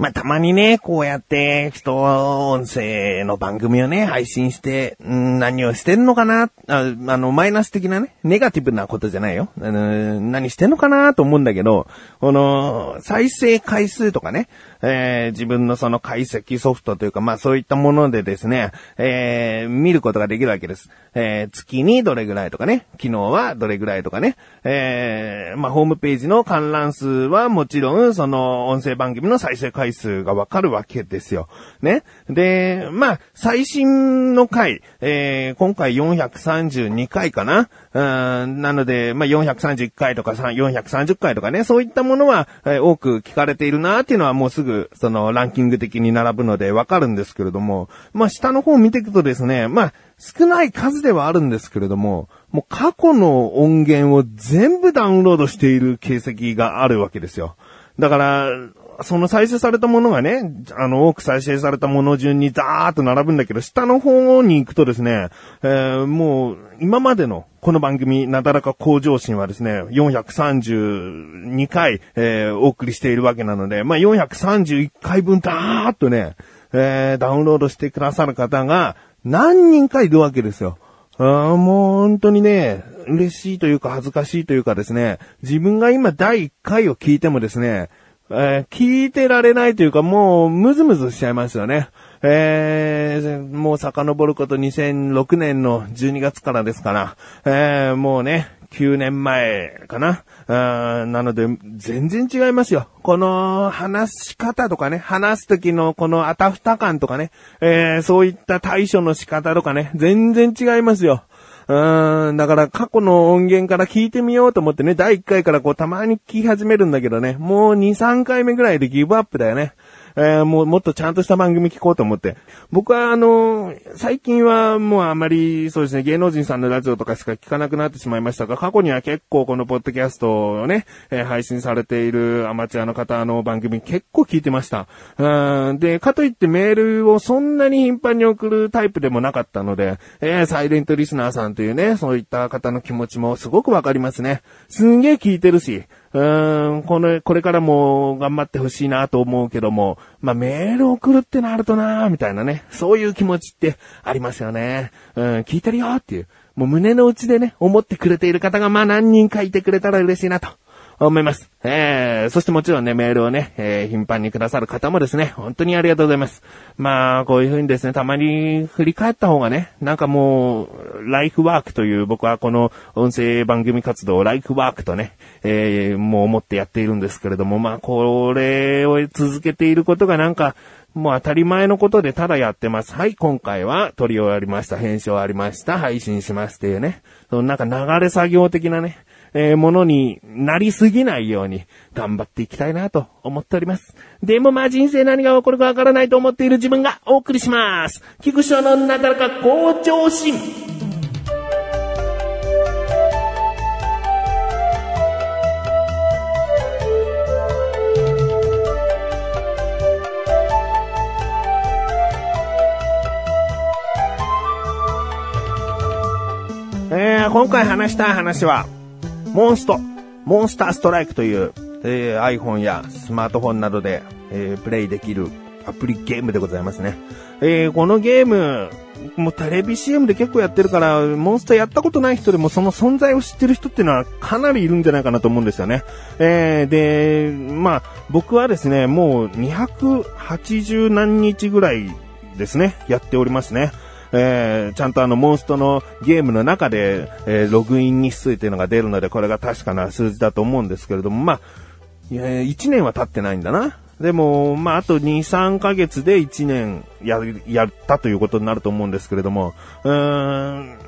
まあ、たまにね、こうやって、人、音声の番組をね、配信して、ん何をしてんのかなああの、マイナス的なね、ネガティブなことじゃないよ。あの何してんのかなと思うんだけど、この、再生回数とかね、えー、自分のその解析ソフトというか、まあそういったものでですね、えー、見ることができるわけです。えー、月にどれぐらいとかね、昨日はどれぐらいとかね、えー、まあホームページの観覧数はもちろん、その音声番組の再生回数数がわかるわけですよ。ね。で、まあ、最新の回、えー、今回432回かな。うん、なので、まあ、431回とか430回とかね、そういったものは、えー、多く聞かれているなっていうのはもうすぐ、そのランキング的に並ぶのでわかるんですけれども、まあ、下の方を見ていくとですね、まあ、少ない数ではあるんですけれども、もう過去の音源を全部ダウンロードしている形跡があるわけですよ。だから、その再生されたものがね、あの、多く再生されたもの順にザーッと並ぶんだけど、下の方に行くとですね、えー、もう、今までのこの番組、なだらか向上心はですね、432回、えー、お送りしているわけなので、まあ、431回分ダーッとね、えー、ダウンロードしてくださる方が何人かいるわけですよ。あもう本当にね、嬉しいというか恥ずかしいというかですね、自分が今第1回を聞いてもですね、えー、聞いてられないというか、もう、ムズムズしちゃいますよね。えー、もう遡ること2006年の12月からですから、えー、もうね、9年前かな。なので、全然違いますよ。この話し方とかね、話す時のこのあたふた感とかね、えー、そういった対処の仕方とかね、全然違いますよ。うん、だから過去の音源から聞いてみようと思ってね、第1回からこうたまに聞き始めるんだけどね、もう2、3回目ぐらいでギブアップだよね。えー、もうもっとちゃんとした番組聞こうと思って。僕はあのー、最近はもうあまりそうですね、芸能人さんのラジオとかしか聞かなくなってしまいましたが、過去には結構このポッドキャストをね、えー、配信されているアマチュアの方の番組結構聞いてました。うん、で、かといってメールをそんなに頻繁に送るタイプでもなかったので、えー、サイレントリスナーさんというね、そういった方の気持ちもすごくわかりますね。すんげえ聞いてるし、うーん、この、これからも頑張ってほしいなと思うけども、まあ、メール送るってなるとなみたいなね、そういう気持ちってありますよね。うん、聞いてるよっていう、もう胸の内でね、思ってくれている方がま何人かいてくれたら嬉しいなと。思います。えー、そしてもちろんね、メールをね、えー、頻繁にくださる方もですね、本当にありがとうございます。まあ、こういう風にですね、たまに振り返った方がね、なんかもう、ライフワークという僕はこの音声番組活動をライフワークとね、えー、もう思ってやっているんですけれども、まあ、これを続けていることがなんか、もう当たり前のことでただやってます。はい、今回は撮り終わりました。編集終わりました。配信しますっていうね。そのなんか流れ作業的なね、えー、ものになりすぎないように頑張っていきたいなと思っております。でもまあ人生何が起こるかわからないと思っている自分がお送りします。菊池のなだらか向上心。えー、今回話したい話は、モンスト、モンスターストライクという、えー、iPhone やスマートフォンなどで、えー、プレイできるアプリゲームでございますね。えー、このゲーム、もうテレビ CM で結構やってるから、モンスターやったことない人でもその存在を知ってる人っていうのはかなりいるんじゃないかなと思うんですよね。えー、で、まあ、僕はですね、もう280何日ぐらいですね、やっておりますね。えー、ちゃんとあの、モンストのゲームの中で、えー、ログイン日数っていうのが出るので、これが確かな数字だと思うんですけれども、まあえ、1年は経ってないんだな。でも、まあ、あと2、3ヶ月で1年や、やったということになると思うんですけれども、うーん、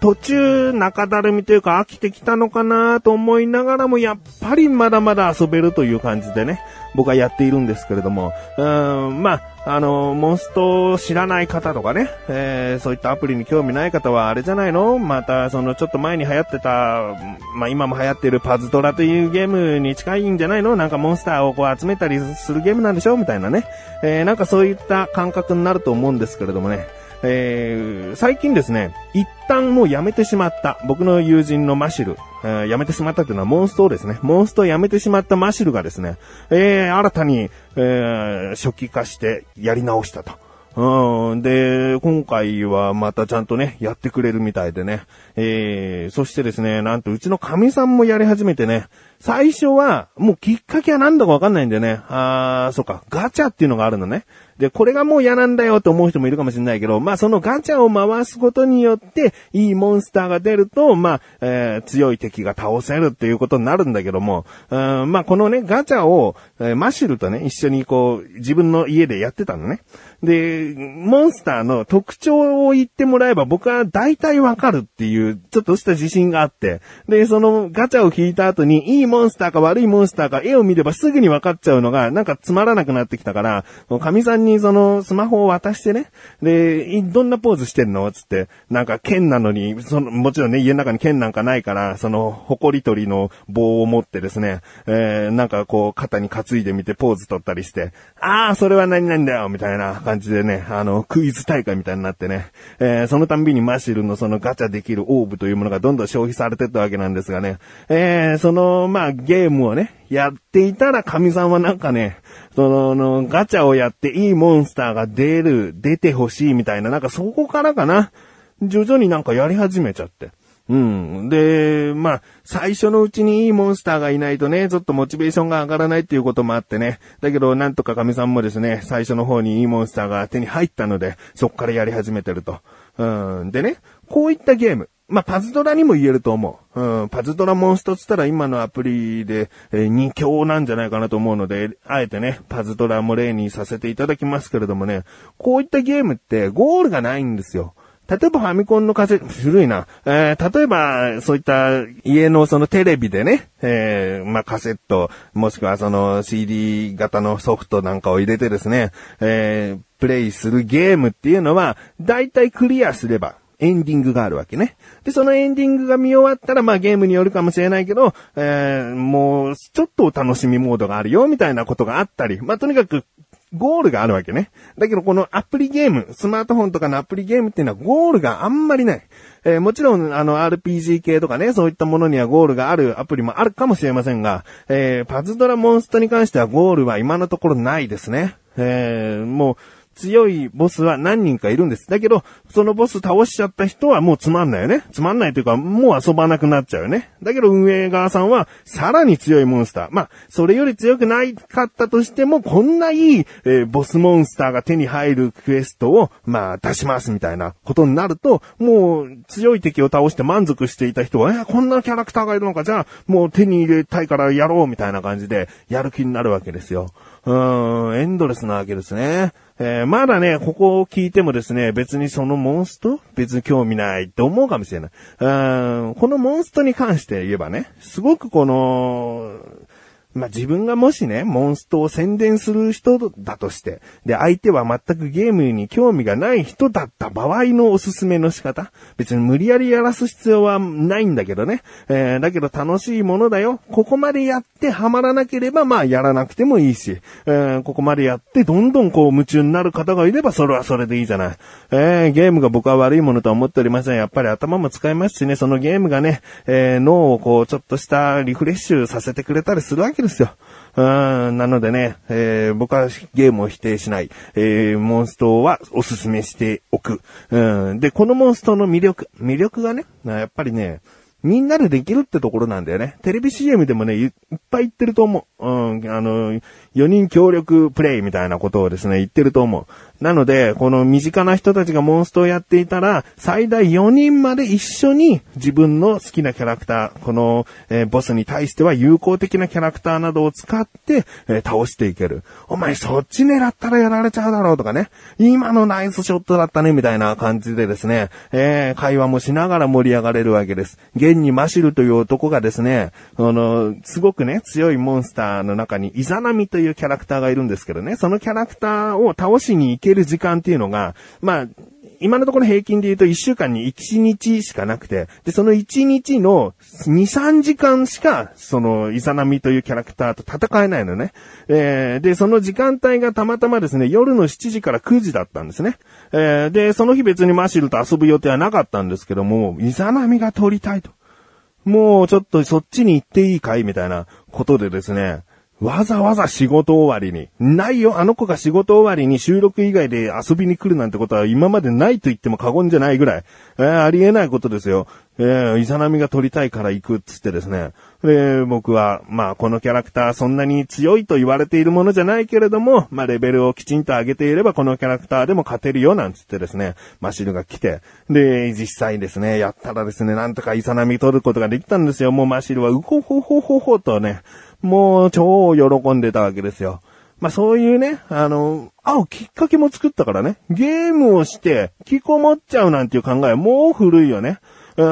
途中中だるみというか飽きてきたのかなと思いながらも、やっぱりまだまだ遊べるという感じでね、僕はやっているんですけれども、うん、まあ、あの、モンストを知らない方とかね、えー、そういったアプリに興味ない方はあれじゃないの？また、そのちょっと前に流行ってた、まあ今も流行ってるパズドラというゲームに近いんじゃないの？なんかモンスターをこう集めたりするゲームなんでしょ？みたいなね。えー、なんかそういった感覚になると思うんですけれどもね。えー、最近ですね、一旦もうやめてしまった、僕の友人のマシル、えー、やめてしまったっていうのはモンストですね。モンストをやめてしまったマシルがですね、えー、新たに、えー、初期化してやり直したと。うん。で、今回はまたちゃんとね、やってくれるみたいでね。えー、そしてですね、なんとうちの神さんもやり始めてね、最初は、もうきっかけは何だかわかんないんでね、あー、そっか、ガチャっていうのがあるのね。で、これがもう嫌なんだよって思う人もいるかもしれないけど、まあそのガチャを回すことによって、いいモンスターが出ると、まあ、えー、強い敵が倒せるっていうことになるんだけども、うんまあこのね、ガチャを、えー、マシュルとね、一緒にこう、自分の家でやってたのね。で、モンスターの特徴を言ってもらえば僕は大体わかるっていう、ちょっとした自信があって、で、そのガチャを引いた後に、いいモンスターか悪いモンスターか絵を見ればすぐにわかっちゃうのが、なんかつまらなくなってきたから、神さんににそのスマホを渡してね、で、どんなポーズしてんの？つって、なんか剣なのに、その、もちろんね、家の中に剣なんかないから、その、埃取りの棒を持ってですね、えー、なんかこう、肩に担いでみてポーズ取ったりして、ああ、それは何なんだよみたいな感じでね、あの、クイズ大会みたいになってね、えー、そのたんびにマシルのそのガチャできるオーブというものがどんどん消費されてったわけなんですがね、えー、その、まあ、ゲームをね、やっていたら神さんはなんかね、その、ガチャをやっていいモンスターが出る、出てほしいみたいな、なんかそこからかな、徐々になんかやり始めちゃって。うん。で、まあ、最初のうちにいいモンスターがいないとね、ちょっとモチベーションが上がらないっていうこともあってね。だけど、なんとか神さんもですね、最初の方にいいモンスターが手に入ったので、そっからやり始めてると。うん。でね、こういったゲーム。まあ、パズドラにも言えると思う。うん、パズドラモンストつったら今のアプリで、えー、2強なんじゃないかなと思うので、あえてね、パズドラも例にさせていただきますけれどもね、こういったゲームってゴールがないんですよ。例えばファミコンのカセット、古いな。えー、例えば、そういった家のそのテレビでね、えー、まあ、カセット、もしくはその CD 型のソフトなんかを入れてですね、えー、プレイするゲームっていうのは、だいたいクリアすれば、エンディングがあるわけね。で、そのエンディングが見終わったら、まあゲームによるかもしれないけど、えー、もう、ちょっとお楽しみモードがあるよ、みたいなことがあったり、まあとにかく、ゴールがあるわけね。だけどこのアプリゲーム、スマートフォンとかのアプリゲームっていうのはゴールがあんまりない。えー、もちろん、あの、RPG 系とかね、そういったものにはゴールがあるアプリもあるかもしれませんが、えー、パズドラモンストに関してはゴールは今のところないですね。えー、もう、強いボスは何人かいるんです。だけど、そのボス倒しちゃった人はもうつまんないよね。つまんないというか、もう遊ばなくなっちゃうよね。だけど運営側さんは、さらに強いモンスター。まあ、それより強くないかったとしても、こんないい、えー、ボスモンスターが手に入るクエストを、まあ、出しますみたいなことになると、もう、強い敵を倒して満足していた人は、えー、こんなキャラクターがいるのか、じゃあ、もう手に入れたいからやろうみたいな感じで、やる気になるわけですよ。うーん、エンドレスなわけですね。えー、まだね、ここを聞いてもですね、別にそのモンスト別に興味ないって思うかもしれない。うん、このモンストに関して言えばね、すごくこの、まあ、自分がもしね、モンストを宣伝する人だとして、で、相手は全くゲームに興味がない人だった場合のおすすめの仕方。別に無理やりやらす必要はないんだけどね。えー、だけど楽しいものだよ。ここまでやってハマらなければ、まあ、やらなくてもいいし、えー、ここまでやってどんどんこう夢中になる方がいれば、それはそれでいいじゃない。えー、ゲームが僕は悪いものとは思っておりません。やっぱり頭も使いますしね、そのゲームがね、えー、脳をこう、ちょっとしたリフレッシュさせてくれたりするわけですよ。うん、なのでね、えー、僕はゲームを否定しない。えー、モンストはおすすめしておく。うん、で、このモンストの魅力、魅力がね、やっぱりね、みんなでできるってところなんだよね。テレビ CM でもね、いっぱい言ってると思う。うん、あの、4人協力プレイみたいなことをですね、言ってると思う。なので、この身近な人たちがモンストをやっていたら、最大4人まで一緒に自分の好きなキャラクター、この、えー、ボスに対しては有効的なキャラクターなどを使って、えー、倒していける。お前そっち狙ったらやられちゃうだろうとかね。今のナイスショットだったね、みたいな感じでですね、えー、会話もしながら盛り上がれるわけです。現にマシルという男がですね、あの、すごくね、強いモンスターの中にイザナミというキャラクターがいるんですけどね、そのキャラクターを倒しに行ける時間っていうのが、まあ、今のところ平均で言うと1週間に1日しかなくて、で、その1日の2、3時間しか、その、イザナミというキャラクターと戦えないのね。えー、で、その時間帯がたまたまですね、夜の7時から9時だったんですね。えー、で、その日別にマシルと遊ぶ予定はなかったんですけども、イザナミが撮りたいと。もうちょっとそっちに行っていいかいみたいなことでですね、わざわざ仕事終わりに。ないよ、あの子が仕事終わりに収録以外で遊びに来るなんてことは今までないと言っても過言じゃないぐらい。えー、ありえないことですよ。えー、イザナミが撮りたいから行くっつってですね。で、僕は、まあ、このキャラクターそんなに強いと言われているものじゃないけれども、まあ、レベルをきちんと上げていれば、このキャラクターでも勝てるよ、なんつってですね、マシルが来て、で、実際ですね、やったらですね、なんとかイザナミ撮ることができたんですよ。もうマシルは、うほほほほほとね、もう超喜んでたわけですよ。まあそういうね、あの、会うきっかけも作ったからね、ゲームをして、引きこもっちゃうなんていう考えはもう古いよね。うん、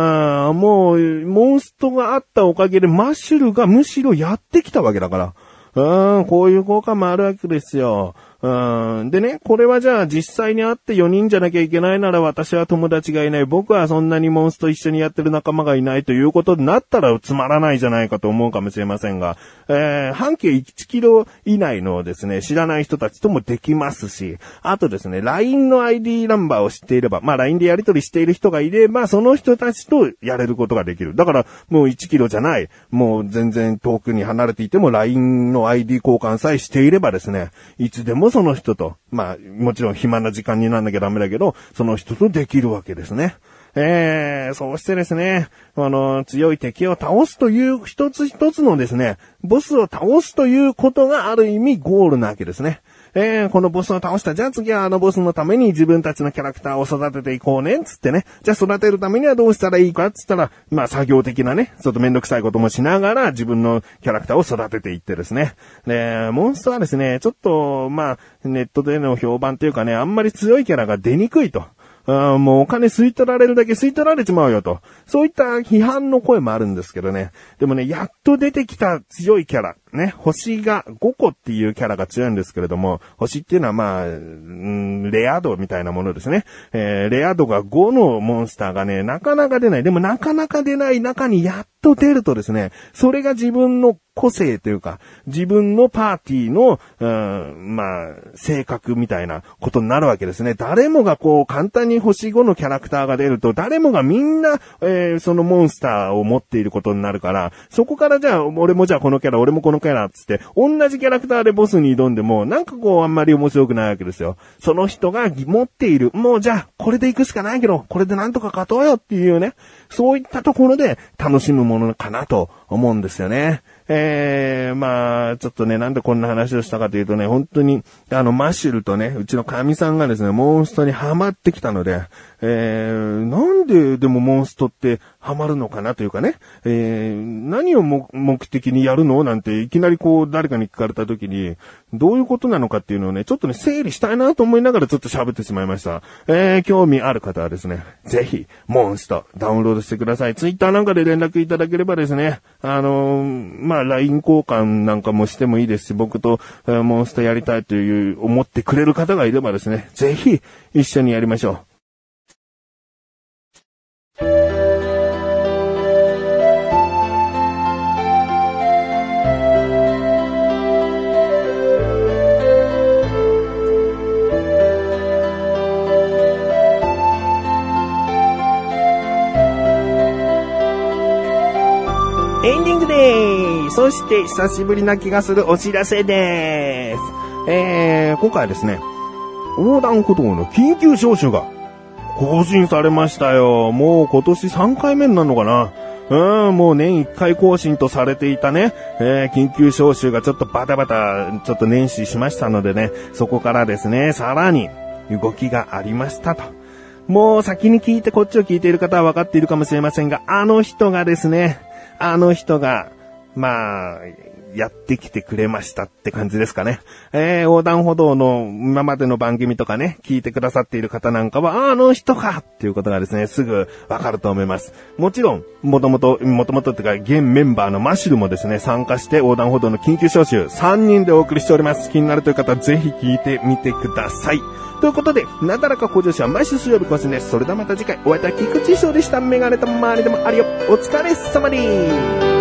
もう、モンストがあったおかげでマッシュルがむしろやってきたわけだから。うーん、こういう効果もあるわけですよ。うん。でね、これはじゃあ実際に会って4人じゃなきゃいけないなら私は友達がいない。僕はそんなにモンスト一緒にやってる仲間がいないということになったらつまらないじゃないかと思うかもしれませんが、えー、半径1キロ以内のですね、知らない人たちともできますし、あとですね、LINE の ID ナンバーを知っていれば、まあ LINE でやり取りしている人がいれば、その人たちとやれることができる。だからもう1キロじゃない、もう全然遠くに離れていても LINE の ID 交換さえしていればですね、いつでもその人と、まあ、もちろん暇な時間にならなきゃダメだけど、その人とできるわけですね。えー、そうしてですね、あの、強い敵を倒すという一つ一つのですね、ボスを倒すということがある意味ゴールなわけですね。えー、このボスを倒した。じゃあ次はあのボスのために自分たちのキャラクターを育てていこうね、つってね。じゃあ育てるためにはどうしたらいいか、つったら、まあ作業的なね、ちょっとめんどくさいこともしながら自分のキャラクターを育てていってですね。で、モンストはですね、ちょっと、まあ、ネットでの評判というかね、あんまり強いキャラが出にくいと。あもうお金吸い取られるだけ吸い取られちまうよと。そういった批判の声もあるんですけどね。でもね、やっと出てきた強いキャラ。ね、星が5個っていうキャラが強いんですけれども、星っていうのはまあ、んレア度みたいなものですね。えー、レア度が5のモンスターがね、なかなか出ない。でもなかなか出ない中にやっと出るとですね、それが自分の個性というか、自分のパーティーの、うん、まあ、性格みたいなことになるわけですね。誰もがこう、簡単に星5のキャラクターが出ると、誰もがみんな、えー、そのモンスターを持っていることになるから、そこからじゃあ、俺もじゃあこのキャラ、俺もこのキャラ、つって、同じキャラクターでボスに挑んでも、なんかこう、あんまり面白くないわけですよ。その人が持っている、もうじゃあ、これで行くしかないけど、これでなんとか勝とうよっていうね、そういったところで楽しむものかなと思うんですよね。えー、まあ、ちょっとね、なんでこんな話をしたかというとね、本当に、あの、マッシュルとね、うちの神さんがですね、モンストにハマってきたので、えー、なんででもモンストってハマるのかなというかね、えー、何を目的にやるのなんていきなりこう誰かに聞かれた時に、どういうことなのかっていうのをね、ちょっとね、整理したいなと思いながらちょっと喋ってしまいました。えー、興味ある方はですね、ぜひ、モンストダウンロードしてください。ツイッターなんかで連絡いただければですね、あのー、まあ、LINE 交換なんかもしてもいいですし、僕と、えー、モンストやりたいという思ってくれる方がいればですね、ぜひ一緒にやりましょう。そして久しぶりな気がするお知らせです。えー、今回はですね、横断歩道の緊急招集が更新されましたよ。もう今年3回目になるのかなうん、もう年1回更新とされていたね、えー、緊急招集がちょっとバタバタ、ちょっと年始しましたのでね、そこからですね、さらに動きがありましたと。もう先に聞いてこっちを聞いている方は分かっているかもしれませんが、あの人がですね、あの人がまあ、やってきてくれましたって感じですかね。えー、横断歩道の今までの番組とかね、聞いてくださっている方なんかは、あ、の人かっていうことがですね、すぐわかると思います。もちろん、もともと、もともとってか、現メンバーのマシュルもですね、参加して横断歩道の緊急招集3人でお送りしております。気になるという方はぜひ聞いてみてください。ということで、なだらか向上心は毎週水曜日更新です。それではまた次回、お会いいた菊池翔でした。メガネと周りでもあるよ。お疲れ様です。